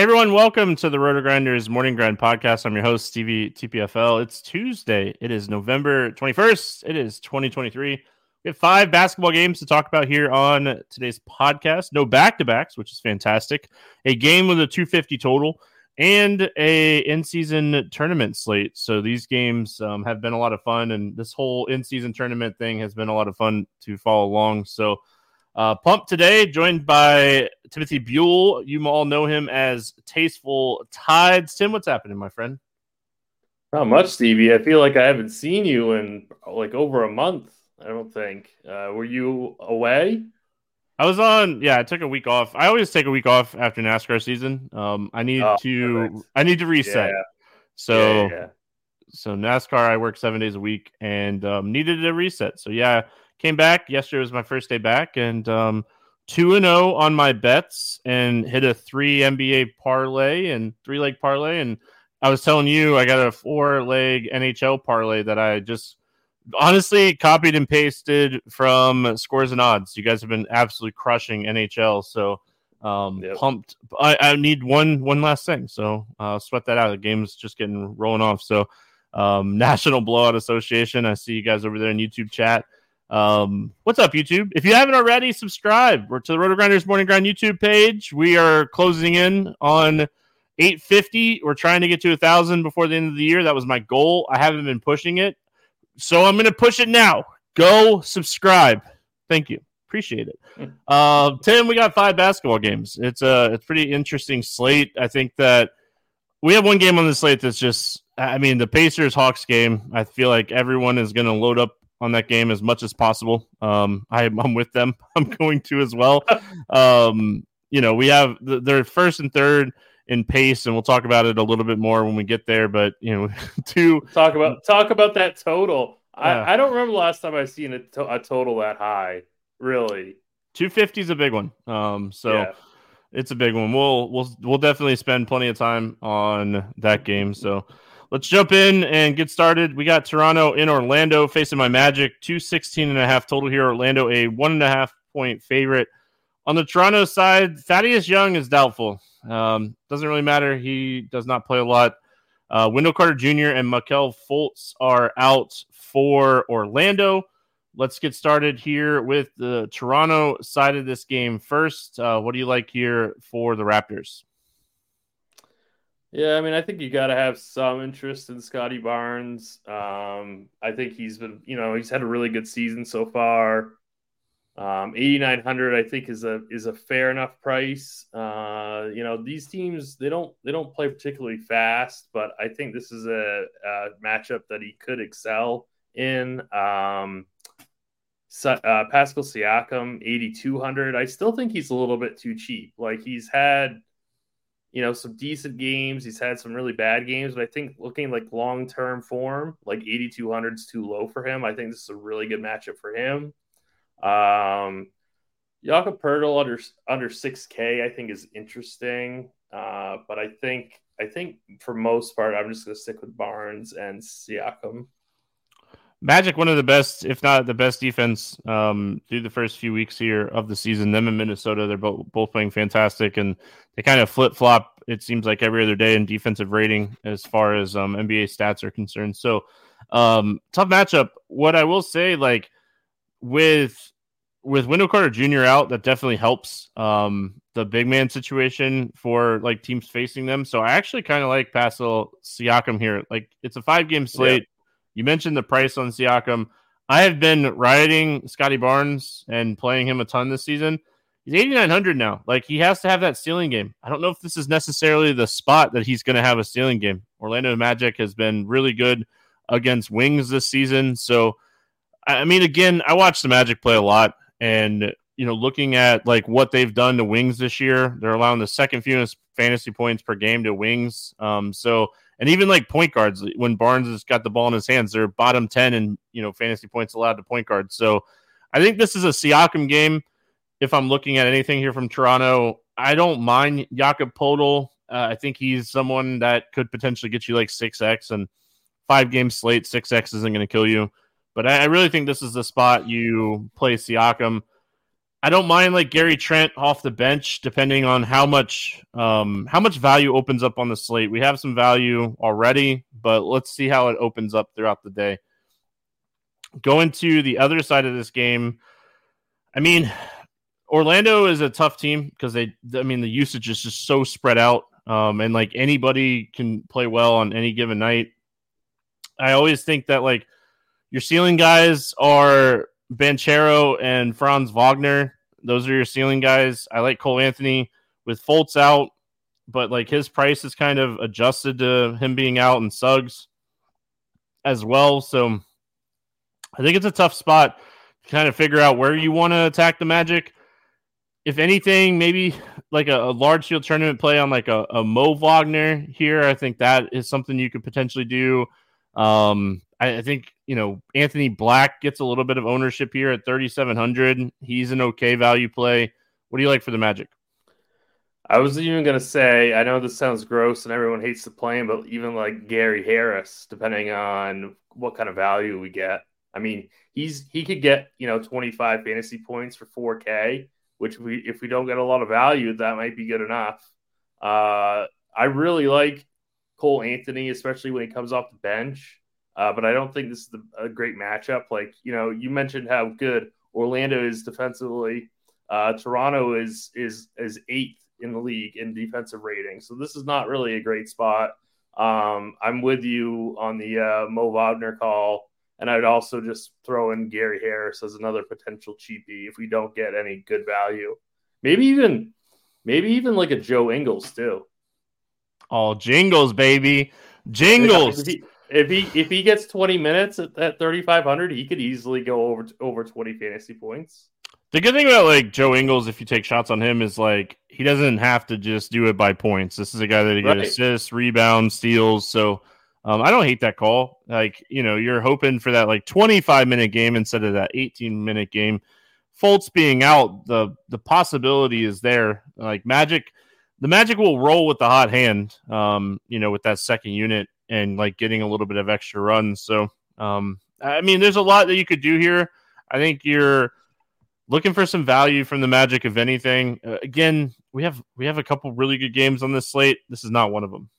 Everyone, welcome to the Roto Grinders Morning Grind Podcast. I'm your host, Stevie TPFL. It's Tuesday. It is November 21st. It is 2023. We have five basketball games to talk about here on today's podcast. No back-to-backs, which is fantastic. A game with a 250 total and a in-season tournament slate. So these games um, have been a lot of fun, and this whole in-season tournament thing has been a lot of fun to follow along. So uh, Pump today, joined by Timothy Buell. You all know him as Tasteful Tides. Tim, what's happening, my friend? Not much, Stevie. I feel like I haven't seen you in like over a month. I don't think. Uh, were you away? I was on. Yeah, I took a week off. I always take a week off after NASCAR season. Um, I need oh, to. Perfect. I need to reset. Yeah. So, yeah, yeah. so NASCAR, I work seven days a week and um, needed a reset. So yeah, came back yesterday was my first day back and um, 2 and 0 on my bets and hit a 3 NBA parlay and 3 leg parlay. And I was telling you I got a 4 leg NHL parlay that I just honestly copied and pasted from scores and odds. You guys have been absolutely crushing NHL so um yep. pumped. I, I, need one one last thing. So uh sweat that out. The game's just getting rolling off. So um national blowout association i see you guys over there in youtube chat um, what's up, YouTube? If you haven't already, subscribe. We're to the Roto Grinders Morning Grind YouTube page. We are closing in on 850. We're trying to get to a thousand before the end of the year. That was my goal. I haven't been pushing it, so I'm going to push it now. Go subscribe. Thank you. Appreciate it. Uh, Tim, we got five basketball games. It's a it's pretty interesting slate. I think that we have one game on the slate that's just. I mean, the Pacers Hawks game. I feel like everyone is going to load up on that game as much as possible. Um, I, am with them. I'm going to as well. Um, you know, we have the, they're first and third in pace, and we'll talk about it a little bit more when we get there. But you know, two talk about talk about that total. Yeah. I, I don't remember last time I seen a, to- a total that high. Really, two fifty is a big one. Um, so. Yeah. it's a big one. We'll we'll we'll definitely spend plenty of time on that game. So let's jump in and get started. We got Toronto in Orlando facing my Magic, 216 and a half total here. Orlando a one and a half point favorite. On the Toronto side, Thaddeus Young is doubtful. Um, doesn't really matter. He does not play a lot. Uh, Wendell Carter Jr. and Markelle Fultz are out for Orlando. Let's get started here with the Toronto side of this game first. Uh, what do you like here for the Raptors? Yeah, I mean, I think you got to have some interest in Scottie Barnes. Um, I think he's been, you know, he's had a really good season so far. Um, 8900 I think is a is a fair enough price. Uh, you know, these teams they don't they don't play particularly fast, but I think this is a, a matchup that he could excel in. Um, uh, Pascal Siakam 8200 I still think he's a little bit too cheap. Like he's had you know, some decent games. He's had some really bad games, but I think looking like long term form, like 8,200 is too low for him. I think this is a really good matchup for him. Um, Jakob Poeltl under under 6K, I think is interesting. Uh, but I think I think for most part, I'm just going to stick with Barnes and Siakam. Magic, one of the best, if not the best defense um, through the first few weeks here of the season. Them in Minnesota, they're both both playing fantastic, and they kind of flip flop. It seems like every other day in defensive rating as far as um, NBA stats are concerned. So um, tough matchup. What I will say, like with with Wendell Carter Jr. out, that definitely helps um, the big man situation for like teams facing them. So I actually kind of like Pascal Siakam here. Like it's a five game slate. Yeah you mentioned the price on Siakam. I have been riding Scottie Barnes and playing him a ton this season. He's 8,900 now. Like he has to have that stealing game. I don't know if this is necessarily the spot that he's going to have a stealing game. Orlando Magic has been really good against wings this season. So, I mean, again, I watch the Magic play a lot, and you know, looking at like what they've done to wings this year, they're allowing the second fewest fantasy points per game to wings. Um, so and even like point guards when Barnes has got the ball in his hands, they're bottom ten and you know fantasy points allowed to point guards. So I think this is a Siakam game. If I'm looking at anything here from Toronto, I don't mind Jakob Poeltl. Uh, I think he's someone that could potentially get you like six X and five game slate. Six X isn't going to kill you, but I, I really think this is the spot you play Siakam. I don't mind like Gary Trent off the bench, depending on how much um, how much value opens up on the slate. We have some value already, but let's see how it opens up throughout the day. Going to the other side of this game, I mean, Orlando is a tough team because they, I mean, the usage is just so spread out, um, and like anybody can play well on any given night. I always think that like your ceiling guys are Banchero and Franz Wagner. Those are your ceiling guys. I like Cole Anthony with Fultz out, but like his price is kind of adjusted to him being out and Suggs as well. So I think it's a tough spot to kind of figure out where you want to attack the Magic. If anything, maybe like a, a large field tournament play on like a, a Mo Wagner here. I think that is something you could potentially do. Um, I, think you know Anthony Black gets a little bit of ownership here at 3,700. He's an okay value play. What do you like for the Magic? I was even going to say, I know this sounds gross and everyone hates to play him, but even like Gary Harris, depending on what kind of value we get. I mean, he's he could get you know 25 fantasy points for 4K, which we if we don't get a lot of value, that might be good enough. Uh, I really like Cole Anthony, especially when he comes off the bench. Uh, but I don't think this is the, a great matchup. Like you know, you mentioned how good Orlando is defensively. Uh, Toronto is is is eighth in the league in defensive rating, so this is not really a great spot. Um, I'm with you on the uh, Mo Wagner call, and I'd also just throw in Gary Harris as another potential cheapie if we don't get any good value. Maybe even maybe even like a Joe Ingles too. All jingles, baby, jingles. If he, if he if he gets twenty minutes at, at thirty five hundred, he could easily go over over twenty fantasy points. The good thing about like Joe Ingles, if you take shots on him, is like he doesn't have to just do it by points. This is a guy that he right. get assists, rebounds, steals. So um, I don't hate that call. Like you know, you're hoping for that like 25 minute game instead of that 18 minute game Fultz being out, the the possibility is there. Like Magic, the Magic will roll with the hot hand. Um, you know, with that second unit and like getting a little bit of extra runs. So, um, I mean, there's a lot that you could do here. I think you're looking for some value from the Magic, if anything. Uh, again, we have we have a couple really good games on this slate. This is not one of them.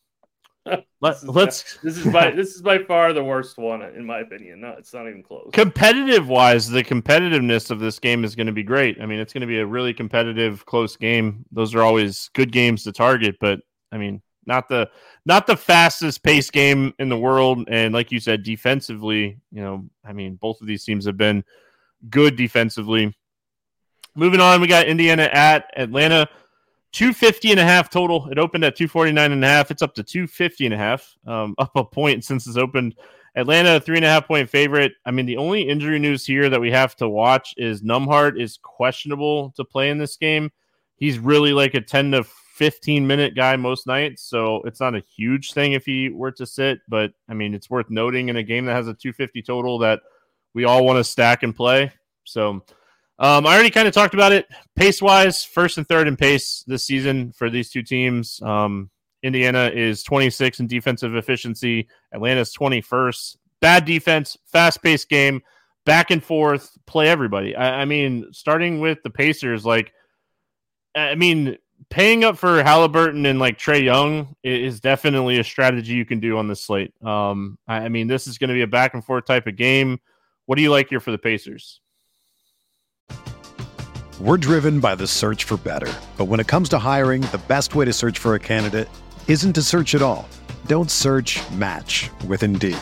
Let, this let's. this is by this is by far the worst one in my opinion. No, it's not even close. Competitive wise, the competitiveness of this game is going to be great. I mean, it's going to be a really competitive, close game. Those are always good games to target, but I mean, not the not the fastest pace game in the world. And like you said, defensively, you know, I mean, both of these teams have been good defensively. Moving on, we got Indiana at Atlanta. 250 and a half total. It opened at 249 and a half. It's up to 250 and a half, um, up a point since it's opened. Atlanta, three and a half point favorite. I mean, the only injury news here that we have to watch is Nembhard is questionable to play in this game. He's really like a 10 to 15 minute guy most nights, so it's not a huge thing if he were to sit. But I mean, it's worth noting in a game that has a 250 total that we all want to stack and play. So um, I already kind of talked about it. Pace wise, first and third in pace this season for these two teams. Um, Indiana is 26 in defensive efficiency. Atlanta's 21st. Bad defense, fast paced game, back and forth, play everybody. I, I, mean, starting with the Pacers, like, I mean, paying up for Halliburton and like Trae Young is definitely a strategy you can do on this slate. Um, I, I mean, this is going to be a back and forth type of game. What do you like here for the Pacers? We're driven by the search for better. But when it comes to hiring, the best way to search for a candidate isn't to search at all. Don't search match with Indeed.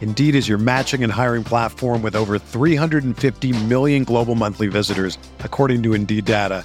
Indeed is your matching and hiring platform with over 350 million global monthly visitors, according to Indeed data,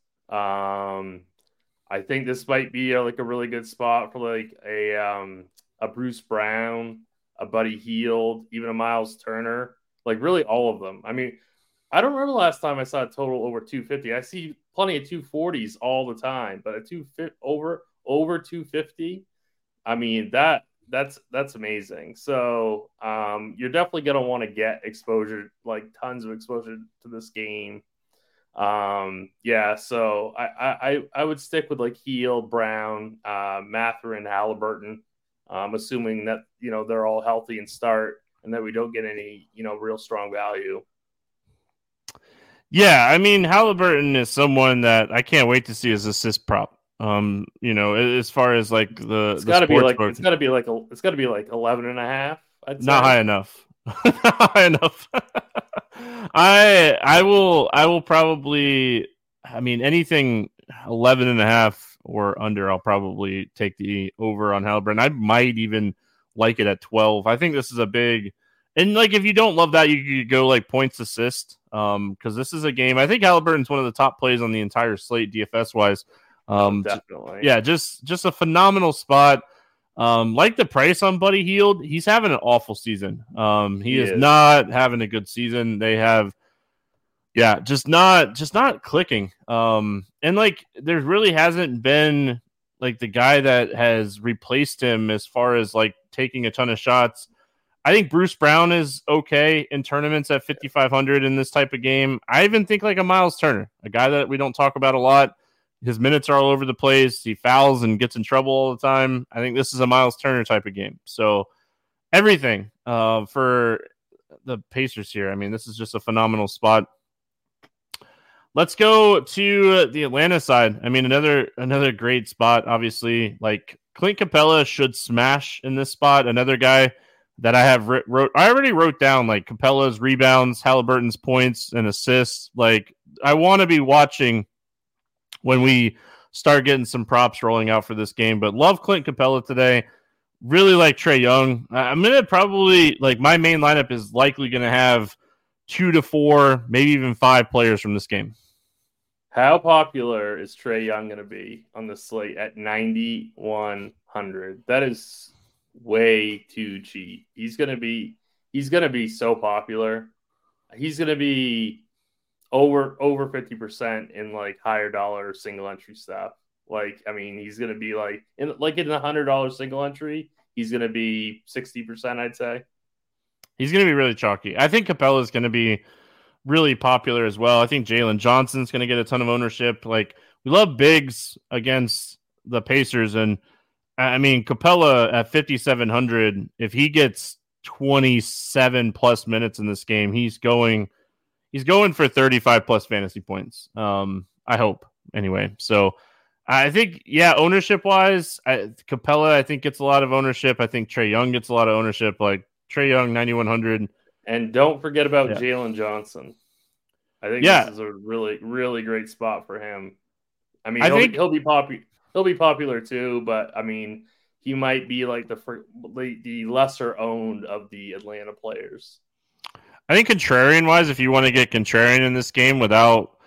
Um, I think this might be a, like a really good spot for like a um, a Bruce Brown a Buddy Hield, even a Miles Turner, like really all of them. I mean, I don't remember last time I saw a total over 250. I see plenty of 240s all the time, but a 250 over over 250, I mean that that's that's amazing. So um, you're definitely gonna want to get exposure, like tons of exposure to this game. Um, yeah, so I I I would stick with like Hield, Brown, uh, Mathurin, Halliburton um, assuming that you know they're all healthy and start, and that we don't get any you know real strong value. Yeah, I mean Halliburton is someone that I can't wait to see as assist prop. Um, you know, as far as like the it's got to be like book. it's got to be like a, it's got to be like 11 and a half. I'd Not high enough. Not high enough. I I will I will probably I mean anything 11 and a half or under, I'll probably take the over on Halliburton. I might even like it at 12. I think this is a big and like if you don't love that, you could go like points assist. Um, because this is a game. I think Halliburton's one of the top plays on the entire slate DFS wise. Um, oh, definitely. Yeah, just just a phenomenal spot. Um, like the price on Buddy Hield, he's having an awful season. Um, he, he is, is not having a good season. They have yeah, just not just not clicking. Um, and like there really hasn't been like the guy that has replaced him as far as like taking a ton of shots. I think Bruce Brown is okay in tournaments at 5500 in this type of game. I even think like a Miles Turner, a guy that we don't talk about a lot. His minutes are all over the place. He fouls and gets in trouble all the time. I think this is a Miles Turner type of game. So everything uh, for the Pacers here. I mean, this is just a phenomenal spot. let's go to the Atlanta side. I mean, another another great spot. Obviously, like Clint Capela should smash in this spot. Another guy that I have wrote. I already wrote down like Capela's rebounds, Halliburton's points and assists. Like I want to be watching when we start getting some props rolling out for this game. But love Clint Capela today. Really like Trae Young. I'm gonna probably like my main lineup is likely gonna have two to four, maybe even five players from this game. How popular is Trae Young going to be on the slate at 9100? That is way too cheap. He's going to be he's going to be so popular. He's going to be over over 50% in like higher dollar single entry stuff. Like I mean, he's to be like in like in a $100 single entry, he's to be 60%, I'd say. He's to be really chalky. I think Capela is to be really popular as well. I think Jalen Johnson's to get a ton of ownership. Like we love bigs against the Pacers, and I mean Capela at fifty seven hundred. If he gets twenty seven plus minutes in this game, he's going he's going for thirty five plus fantasy points. Um, I hope anyway. So. I think, yeah, ownership wise, I, Capela, I think gets a lot of ownership. I think Trae Young gets a lot of ownership. Like Trae Young, 9,100. And don't forget about yeah. Jalen Johnson. I think yeah. this is a really, really great spot for him. I mean, I he'll, think he'll be popular. He'll be popular too, but I mean, he might be like the the lesser owned of the Atlanta players. I think contrarian wise, if you want to get contrarian in this game without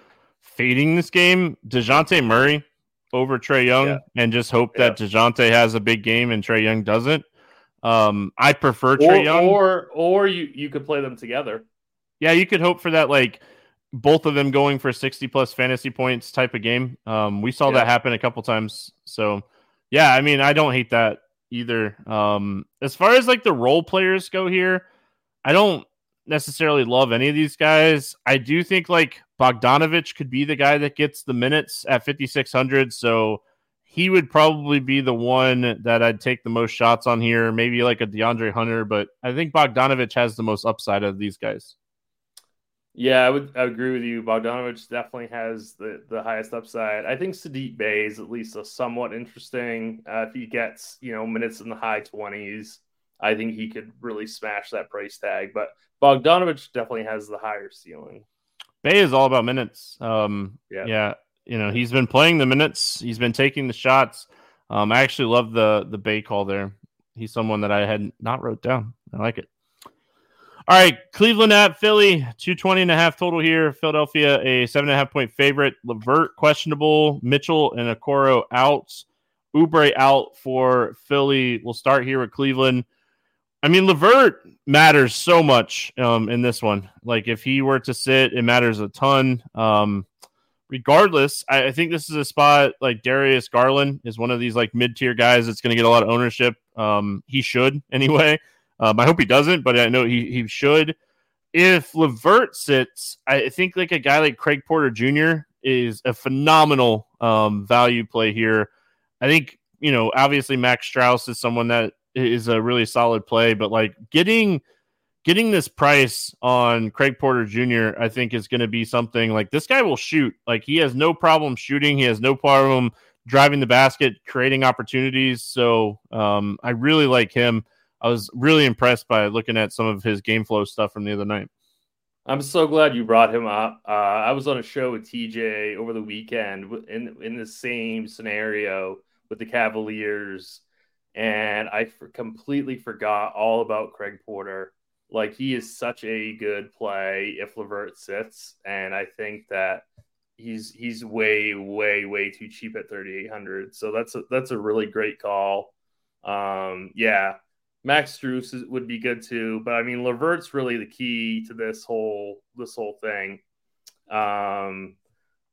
fading this game, Dejounte Murray over Trae Young, yeah. and just hope yeah. that Dejounte has a big game and Trae Young doesn't. Um, I prefer Trae Young, or or you you could play them together. Yeah, you could hope for that, like both of them going for sixty plus fantasy points type of game. Um, we saw yeah. that happen a couple times. So, yeah, I mean, I don't hate that either. Um, as far as like the role players go here, I don't necessarily love any of these guys. I do think like Bogdanovich could be the guy that gets the minutes at 5600. So he would probably be the one that I'd take the most shots on here, maybe like a DeAndre Hunter, but I think Bogdanovich has the most upside of these guys. Yeah, I would, I agree with you. Bogdanovich definitely has the, the highest upside. I think Saddiq Bey is at least a somewhat interesting. Uh, if he gets you know minutes in the high twenties, I think he could really smash that price tag. But Bogdanovich definitely has the higher ceiling. Bey is all about minutes. Um, yeah, yeah you know, he's been playing the minutes. He's been taking the shots. Um, I actually love the the Bey call there. He's someone that I had not wrote down. I like it. All right, Cleveland at Philly, 220 and a half total here. Philadelphia, a seven and a half point favorite. LeVert questionable. Mitchell and Okoro out. Oubre out for Philly. We'll start here with Cleveland. I mean, LeVert matters so much um, in this one. Like, if he were to sit, it matters a ton. Um, regardless, I, I, think this is a spot like Darius Garland is one of these like mid tier guys that's going to get a lot of ownership. Um, he should anyway. Um, I hope he doesn't, but I know he, he should. If LeVert sits, I think like a guy like Craig Porter Jr. is a phenomenal um, value play here. I think, you know, obviously Max Strus is someone that is a really solid play, but like getting – getting this price on Craig Porter Jr., I think is going to be something like this guy will shoot. Like he has no problem shooting. He has no problem driving the basket, creating opportunities. So um, I really like him. I was really impressed by looking at some of his game flow stuff from the other night. I'm so glad you brought him up. Uh, I was on a show with TJ over the weekend in in the same scenario with the Cavaliers, and I completely forgot all about Craig Porter. Like he is such a good play if LeVert sits, and I think that he's he's way way way too cheap at 3800 so that's a that's a really great call. Um yeah max Strus would be good too but i mean levert's really the key to this whole this whole thing. Um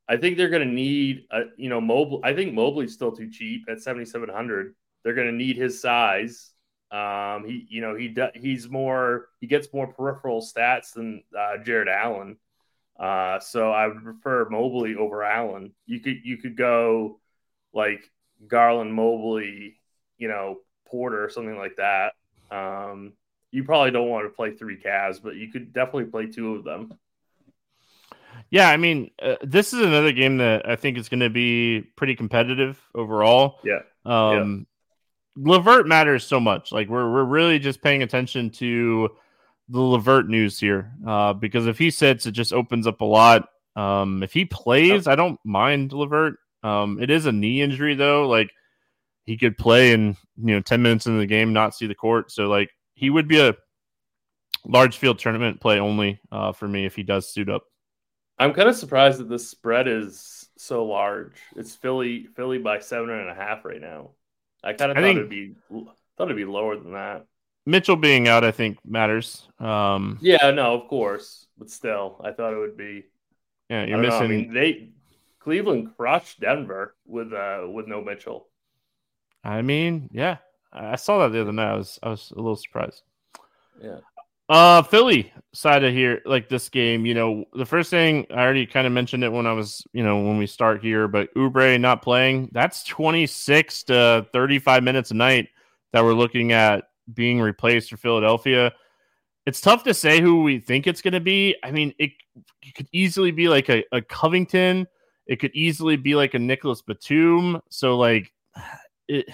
i think they're going to need a, you know mobile i think mobley's still too cheap at 7700 they're going to need his size um, he, you know, he he's more he gets more peripheral stats than uh, Jarrett Allen. Uh, so I would prefer Mobley over Allen. You could you could go like Garland, Mobley, you know, Porter, something like that. Um, you probably don't want to play three Cavs, but you could definitely play two of them. Yeah, I mean, uh, this is another game that I think is going to be pretty competitive overall. Yeah. Um, yeah. LeVert matters so much. Like we're we're really just paying attention to the LeVert news here uh, because if he sits, it just opens up a lot. Um, if he plays, I don't mind LeVert. Um, it is a knee injury though. Like he could play in you know ten minutes into the game, not see the court. So like he would be a large field tournament play only uh, for me if he does suit up. I'm kind of surprised that the spread is so large. It's Philly Philly by seven and a half right now. I kind of thought think, it'd be thought it'd be lower than that. Mitchell being out, I think, matters. Um, yeah, no, of course, but still, I thought it would be. Yeah, you're missing. Know, I mean, they Cleveland crushed Denver with uh with no Mitchell. I mean, yeah, I saw that the other night. I was I was a little surprised. Yeah. Uh, Philly side of here, like this game, you know, the first thing I already kind of mentioned it when I was, you know, when we start here, but Oubre not playing, that's 26 to 35 minutes a night that we're looking at being replaced for Philadelphia. It's tough to say who we think it's going to be. I mean, it, it, could easily be like a, a Covington. It could easily be like a Nicholas Batum. So, like, it.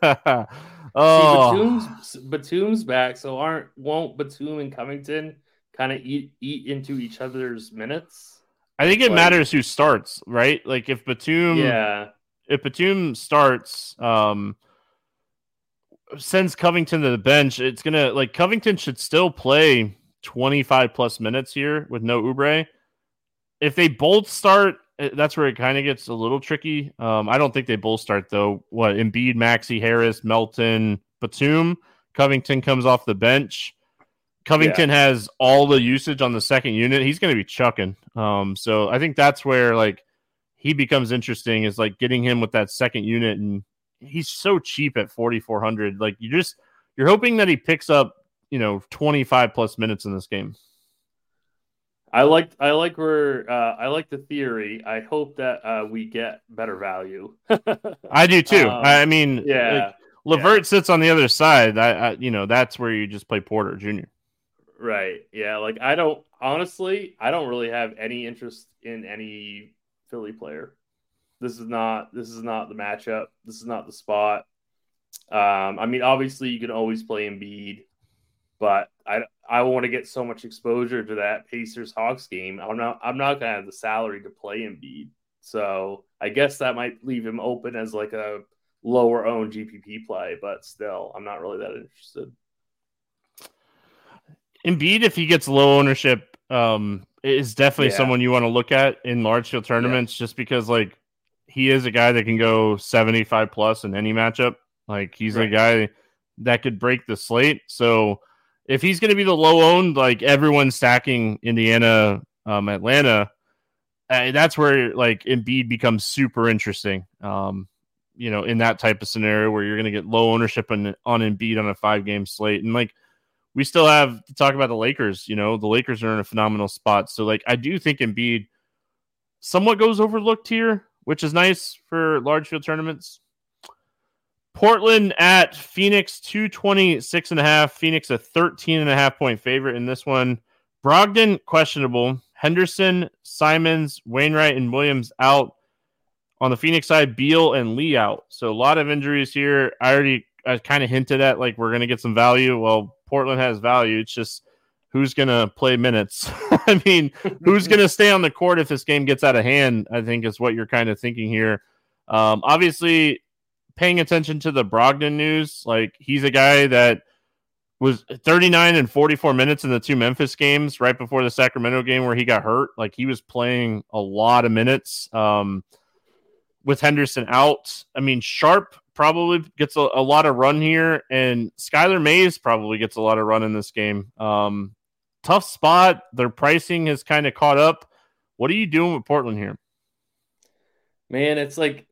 Oh, See, Batum's, Batum's back, so aren't won't Batum and Covington kind of eat eat into each other's minutes? I think it like, matters who starts, right? Like if Batum, yeah, if Batum starts, um, sends Covington to the bench, it's gonna like Covington should still play twenty five plus minutes here with no Oubre. If they both start, that's where it kind of gets a little tricky. Um, I don't think they both start though. What Embiid, Maxey, Harris, Melton, Batum, Covington comes off the bench. Covington yeah. has all the usage on the second unit. He's going to be chucking. Um, so I think that's where like he becomes interesting is like getting him with that second unit, and he's so cheap at forty four hundred. Like you just you're hoping that he picks up you know twenty five plus minutes in this game. I like I like where uh, I like the theory. I hope that uh, we get better value. I do too. Um, I mean, yeah, like, LeVert yeah. sits on the other side. I, I, you know, that's where you just play Porter Jr. Right. Yeah. Like I don't honestly, I don't really have any interest in any Philly player. This is not. This is not the matchup. This is not the spot. Um, I mean, obviously, you can always play Embiid, but I I want to get so much exposure to that Pacers Hawks game. I'm not I'm not gonna have the salary to play Embiid. So I guess that might leave him open as like a lower owned GPP play, but still, I'm not really that interested. Embiid, if he gets low ownership, um, is definitely yeah. someone you want to look at in large field tournaments, yeah. just because like he is a guy that can go 75 plus in any matchup. Like he's right. a guy that could break the slate. So if he's going to be the low owned, like everyone's stacking Indiana, um, Atlanta, uh, that's where like Embiid becomes super interesting. Um, you know, in that type of scenario where you're going to get low ownership on on Embiid on a five game slate, and like we still have to talk about the Lakers. You know, the Lakers are in a phenomenal spot, so like I do think Embiid somewhat goes overlooked here, which is nice for large field tournaments. Portland at Phoenix, 226 and a half. Phoenix, a 13 and a half point favorite in this one. Brogdon, questionable. Henderson, Simons, Wainright, and Williams out. On the Phoenix side, Beal and Lee out. So a lot of injuries here. I already I kind of hinted at like we're to get some value. Well, Portland has value. It's just who's to play minutes. I mean, who's to stay on the court if this game gets out of hand? I think is what you're kind of thinking here. Um, obviously, paying attention to the Brogdon news. Like he's a guy that was 39 and 44 minutes in the two Memphis games right before the Sacramento game where he got hurt. Like he was playing a lot of minutes. Um, with Henderson out, I mean Sharpe probably gets a, a, lot of run here, and Skylar Mays probably gets a lot of run in this game. Um, tough spot. Their pricing has kind of caught up. What are you doing with Portland here? Man, it's like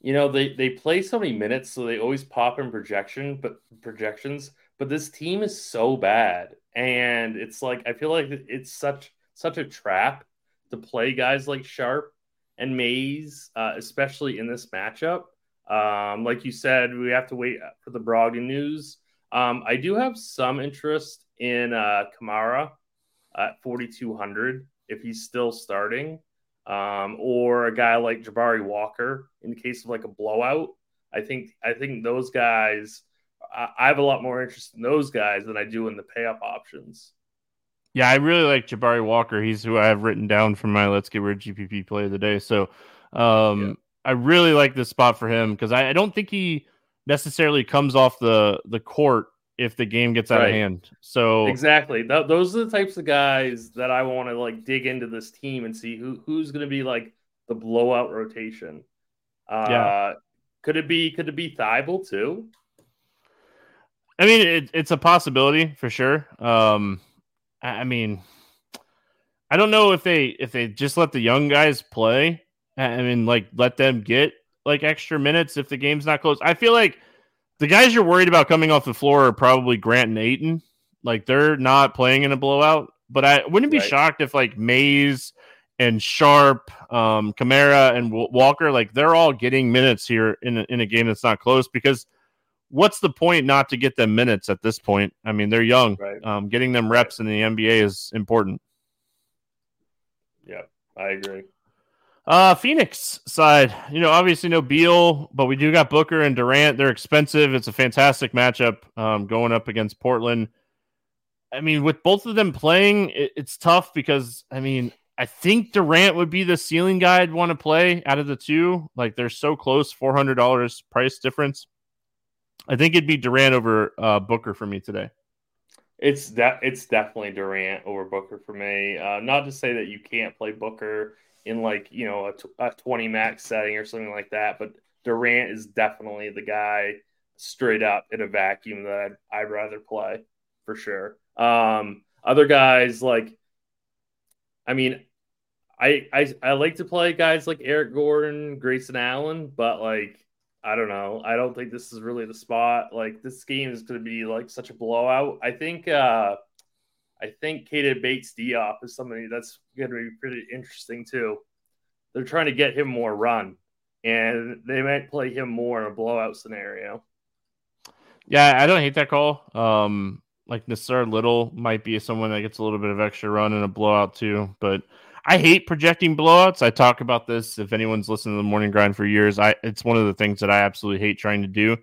you know they they play so many minutes so they always pop in projection but projections but this team is so bad. And it's like i feel like it's such such a trap to play guys like Sharpe and mays uh, especially in this matchup. Um, like you said we have to wait for the brogdon news. Um, i do have some interest in uh, Camara at 4200 if he's still starting, um, or a guy like Jabari Walker in the case of like a blowout. I think I think those guys. I, I have a lot more interest in those guys than I do in the pay up options. Yeah, I really like Jabari Walker. He's who I have written down for my Let's Get Weird GPP play of the day. So um, yeah. I really like this spot for him because I, I, don't think he necessarily comes off the the court if the game gets out right. of hand. So exactly, Th- those are the types of guys that I want to like dig into this team and see who who's going to be like the blowout rotation. Uh, yeah. Could it be? Could it be Thybulle too? I mean, it, it's a possibility for sure. Um, I mean, I don't know if they if they just let the young guys play. I mean, like let them get like extra minutes if the game's not close. I feel like the guys you're worried about coming off the floor are probably Grant and Ayton. Like they're not playing in a blowout. But I wouldn't be right. shocked if like Mays and Sharpe, um, Camara and Walker, like they're all getting minutes here in a, in a game that's not close because what's the point not to get them minutes at this point? I mean, they're young. Right. Um, getting them reps in the NBA is important. Yeah, I agree. Uh, Phoenix side, you know, obviously no Beal, but we do got Booker and Durant. They're expensive. It's a fantastic matchup um, going up against Portland. I mean, with both of them playing, it, it's tough because, I mean, I think Durant would be the ceiling guy I'd want to play out of the two. Like, they're so close, $400 price difference. I think it'd be Durant over uh, Booker for me today. It's that it's definitely Durant over Booker for me. Uh, not to say that you can't play Booker in like you know a, t- a 20 max setting or something like that, but Durant is definitely the guy straight up in a vacuum that I'd, I'd rather play for sure. Um, other guys like, I mean, I, I I like to play guys like Eric Gordon, Grayson Allen, but like I don't know. I don't think this is really the spot. Like this game is going to be like such a blowout. I think. uh I think Keita Bates Diop is somebody that's going to be pretty interesting too. They're trying to get him more run, and they might play him more in a blowout scenario. Yeah, I don't hate that call. Um, like Nassir Little might be someone that gets a little bit of extra run in a blowout too, but I hate projecting blowouts. I talk about this if anyone's listened to the morning grind for years. I it's one of the things that I absolutely hate trying to do.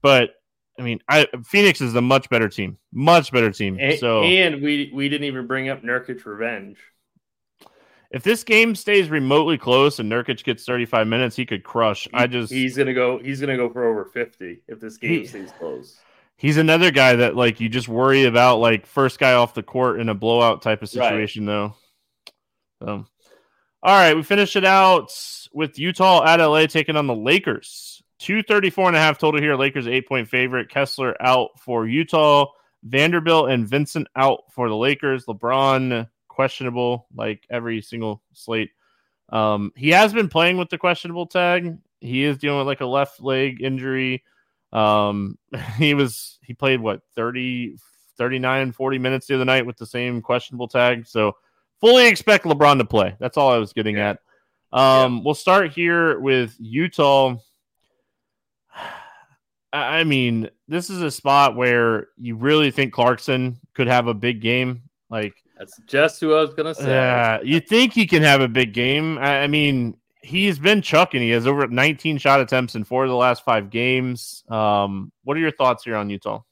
But I mean, I Phoenix is a much better team, much better team. And, so and we we didn't even bring up Nurkic revenge. If this game stays remotely close and Nurkic gets 35 minutes, he could crush. He, I just he's gonna go he's gonna go for over 50 if this game he, stays close. He's another guy that like you just worry about like first guy off the court in a blowout type of situation right. though. So, all right, we finished it out with Utah at LA taking on the Lakers. 234 and a half total here. Lakers eight point favorite. Kessler out for Utah. Vanderbilt and Vincent out for the Lakers. LeBron questionable, like every single slate. Um, he has been playing with the questionable tag. He is dealing with like a left leg injury. Um, he was he played what 30, 39, 40 minutes the other night with the same questionable tag. So fully expect LeBron to play. That's all I was getting yeah. at. Um, yeah. We'll start here with Utah. I mean, this is a spot where you really think Clarkson could have a big game. Like that's just who I was gonna say. Yeah, you think he can have a big game? I, I mean, he's been chucking. He has over 19 shot attempts in four of the last five games. Um, what are your thoughts here on Utah?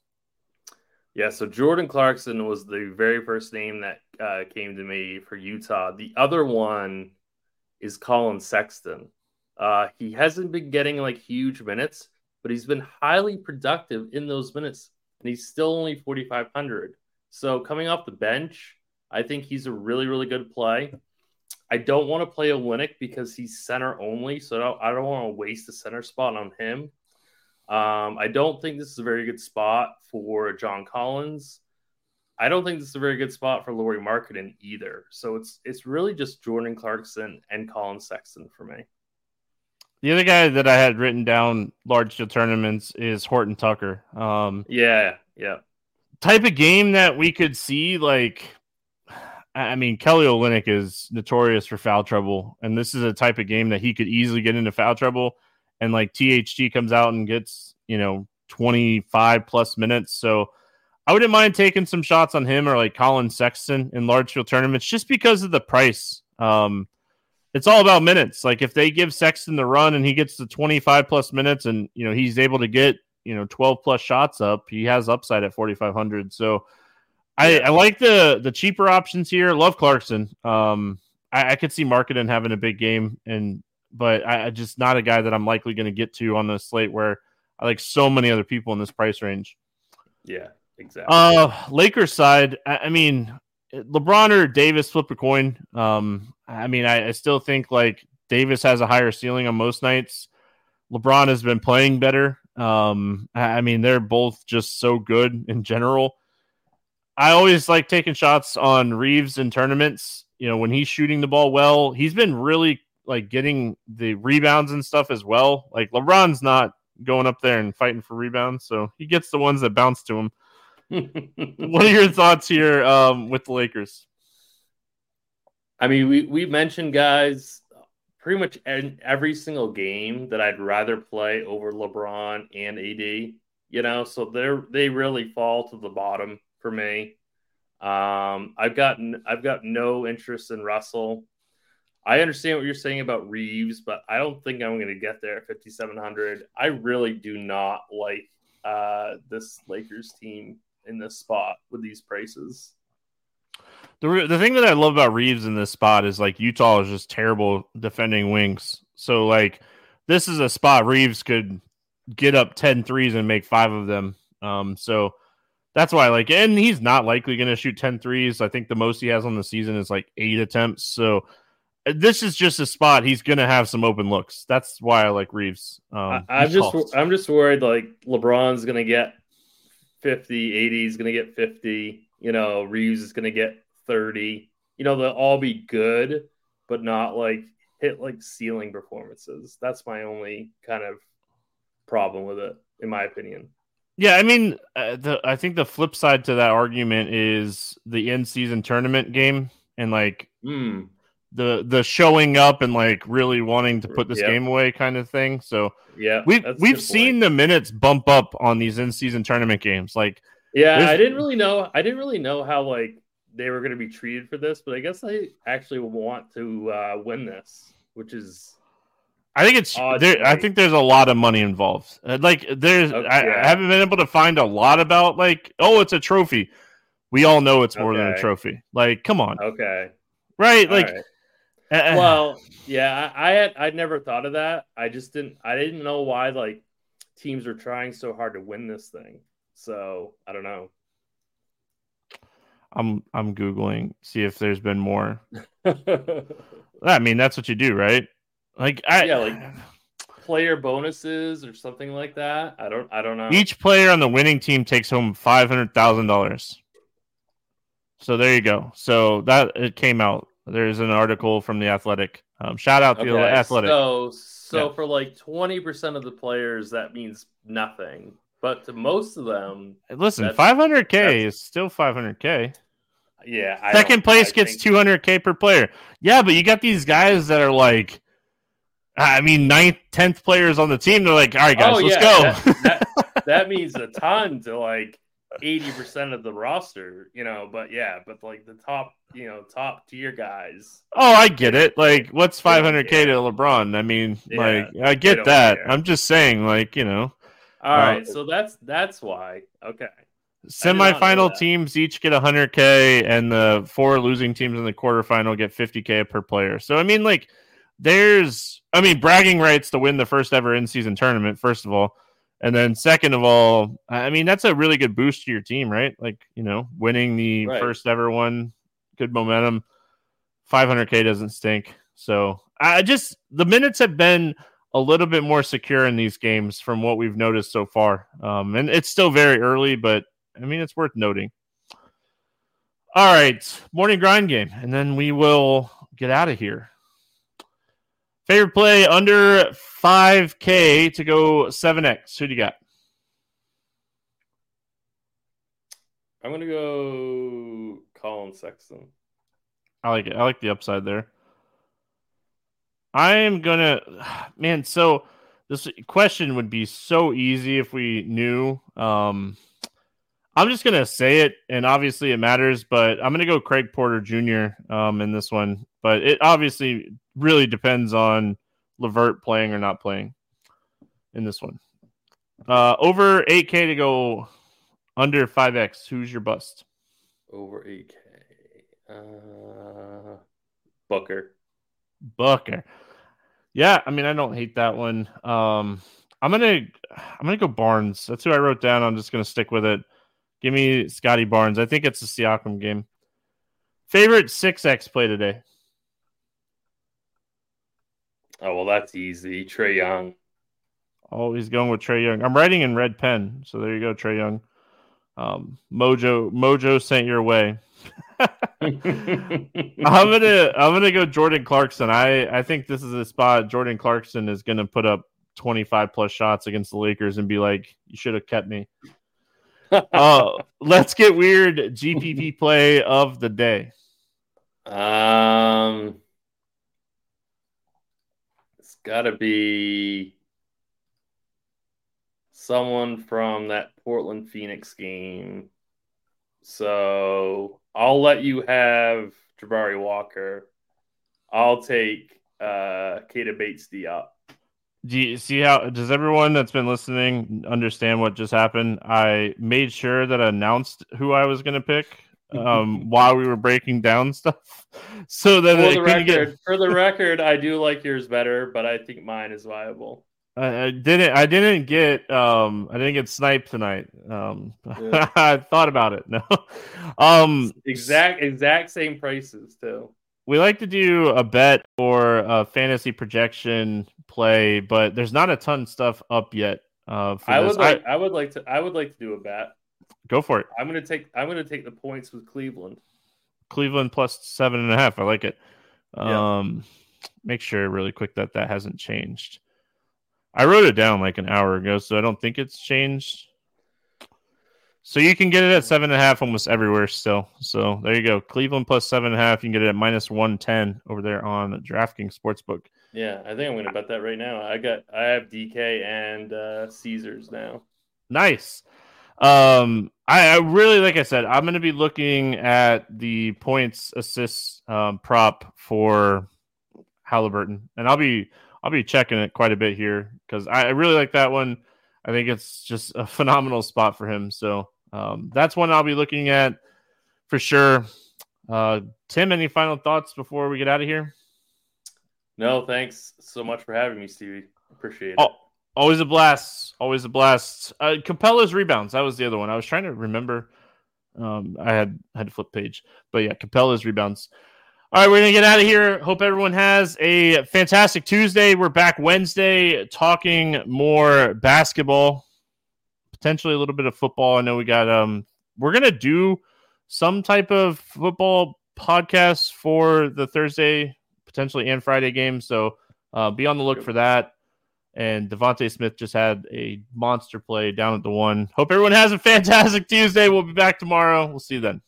Yeah, so Jordan Clarkson was the very first name that uh, came to me for Utah. The other one is Collin Sexton. Uh, he hasn't been getting like huge minutes, but he's been highly productive in those minutes, and he's still only 4,500. So coming off the bench, I think he's a really, really good play. I don't want to play Olynyk because he's center only, so I don't, I don't want to waste a center spot on him. Um, I don't think this is a very good spot for John Collins. I don't think this is a very good spot for Lauri Markkanen either. So it's it's really just Jordan Clarkson and Collin Sexton for me. The other guy that I had written down large scale tournaments is Horton Tucker. Um, yeah, yeah. Type of game that we could see, like, I mean, Kelly Olynyk is notorious for foul trouble, and this is a type of game that he could easily get into foul trouble and like THG comes out and gets, you know, 25 plus minutes. So I wouldn't mind taking some shots on him or like Collin Sexton in large field tournaments just because of the price. Um, it's all about minutes. Like if they give Sexton the run and he gets the 25 plus minutes and you know he's able to get you know 12 plus shots up, he has upside at 4500. So I, I like the the cheaper options here. Love Clarkson. Um, I, I could see Markkanen having a big game, and but I, I just not a guy that I'm likely going to get to on the slate where I like so many other people in this price range. Yeah, exactly. Uh, Lakers side. I, I mean, LeBron or Davis flip a coin. Um, I mean, I, I, still think like Davis has a higher ceiling on most nights. LeBron has been playing better. Um, I mean, they're both just so good in general. I always like taking shots on Reaves in tournaments. You know, when he's shooting the ball well, he's been really like getting the rebounds and stuff as well. Like LeBron's not going up there and fighting for rebounds, so he gets the ones that bounce to him. what are your thoughts here um, with the Lakers? I mean, we we mentioned guys pretty much in every single game that I'd rather play over LeBron and AD. You know, so they're they really fall to the bottom for me. Um, I've got I've got no interest in Russell. I understand what you're saying about Reaves, but I don't think I'm going to get there at 5700. I really do not like uh, this Lakers team in this spot with these prices. The the thing that I love about Reaves in this spot is like Utah is just terrible defending wings. So like this is a spot Reaves could get up 10 threes and make five of them. Um, so that's why I like and he's not likely going to shoot 10 threes. I think the most he has on the season is like eight attempts. So uh, this is just a spot he's going to have some open looks. That's why I like Reaves. Um, I, am just I'm just worried like LeBron's going to get 50, AD is going to get 50. You know, Reaves is going to get 30. You know, they'll all be good, but not like hit like ceiling performances. That's my only kind of problem with it, in my opinion. Yeah, I mean, uh, the, I think the flip side to that argument is the in season tournament game and like mm. The the showing up and like really wanting to put this yep. game away kind of thing. So yeah, we've we've seen the minutes bump up on these in season tournament games. Like yeah, I didn't really know. I didn't really know how like they were going to be treated for this, but I guess I actually want to uh, win this, which is. I think it's there. I think there's a lot of money involved. Uh, like there's, okay. I, I, haven't been able to find a lot about like, oh, it's a trophy. We all know it's more okay. than a trophy. Like, come on. Okay. Right. Like. Right. Well, yeah, I, I had I'd never thought of that. I just didn't. I didn't know why like teams are trying so hard to win this thing. So I don't know. I'm I'm googling see if there's been more. I mean, that's what you do, right? Like I yeah, like player bonuses or something like that. I don't I don't know. Each player on the winning team takes home five hundred thousand dollars. So there you go. So that it came out. There's an article from the Athletic. Um, shout out to okay, the Athletic. So so yeah. for like twenty percent of the players, that means nothing. But to most of them, listen, 500k is still 500k. Yeah. I Second place I gets think... 200k per player. Yeah, but you got these guys that are like, I mean, ninth, tenth players on the team. They're like, all right, guys, oh, let's yeah. go. That, that, that means a ton to like 80% of the roster, you know, but yeah, but like the top, you know, top tier guys. Oh, I get it. Like, what's 500K to LeBron? I mean, yeah, like, I get that. Care. I'm just saying, like, you know. All uh, right. So that's, that's why. Okay. Semifinal teams each get 100k, and the four losing teams in the quarterfinal get 50k per player. So I mean, like, there's, I mean, bragging rights to win the first ever in-season tournament. First of all, and then second of all, I mean, that's a really good boost to your team, right? Like, you know, winning the right. first ever one, good momentum. 500k doesn't stink. So I just the minutes have been a little bit more secure in these games from what we've noticed so far. Um, and it's still very early, but I mean, it's worth noting. All right, morning grind game, and then we will get out of here. Favorite play under 5K to go 7X. Who do you got? I'm going to go Collin Sexton. I like it. I like the upside there. I am going to, man, so this question would be so easy if we knew. Um, I'm just gonna say it, and obviously it matters, but I'm gonna go Craig Porter Jr. Um, in this one. But it obviously really depends on Levert playing or not playing in this one. Uh, over 8K to go under 5X. Who's your bust? Over 8K. Uh, Booker. Booker. Yeah, I mean, I don't hate that one. Um, I'm gonna, I'm gonna go Barnes. That's who I wrote down. I'm just gonna stick with it. Give me Scottie Barnes. I think it's a Siakam game. Favorite 6X play today? Oh, well, that's easy. Trae Young. Oh, he's going with Trae Young. I'm writing in red pen. So there you go, Trae Young. Um, Mojo, Mojo sent your way. I'm gonna I'm gonna go Jordan Clarkson. I I think this is a spot Jordan Clarkson is gonna put up 25 plus shots against the Lakers and be like, you should have kept me. uh, let's get weird. GPP play of the day. Um, got to be someone from that Portland Phoenix game. So I'll let you have Jabari Walker. I'll take uh Keita Bates Diop. Do you see how does everyone that's been listening understand what just happened? I made sure that I announced who I was going to pick um, while we were breaking down stuff, so that for the record, get... for the record, I do like yours better, but I think mine is viable. I, I didn't. I didn't get. Um, I didn't get sniped tonight. Um, yeah. I thought about it. No. um, exact exact same prices too we like to do a bet or a fantasy projection play, but there's not a ton of stuff up yet. Uh, I this. would like I, I, would like to I would like to do a bet. Go for it. I'm gonna take I'm gonna take the points with Cleveland. Cleveland plus seven and a half. I like it. Yeah. Um, make sure really quick that that hasn't changed. I wrote it down like an hour ago, so I don't think it's changed. So you can get it at seven and a half almost everywhere still. So there you go. Cleveland plus seven and a half. You can get it at minus one ten over there on DraftKings Sportsbook. Yeah, I think I'm going to bet that right now. I got I have DK and uh, Caesars now. Nice. Um, I, I really like I said I'm going to be looking at the points assists um, prop for Halliburton, and I'll be I'll be checking it quite a bit here because I, I really like that one. I think it's just a phenomenal spot for him. So um, that's one I'll be looking at for sure. Uh, Tim, any final thoughts before we get out of here? No, thanks so much for having me, Stevie. Appreciate it. Oh, always a blast. Always a blast. Uh, Capela's rebounds. That was the other one. I was trying to remember. Um, I had had to flip page, but yeah, Capela's rebounds. All right, we're gonna get out of here. Hope everyone has a fantastic Tuesday. We're back Wednesday talking more basketball potentially a little bit of football. I know we got um we're gonna do some type of football podcast for the Thursday, potentially and Friday game. So uh, be on the look for that. And DeVonta Smith just had a monster play down at the one. Hope everyone has a fantastic Tuesday. We'll be back tomorrow. We'll see you then.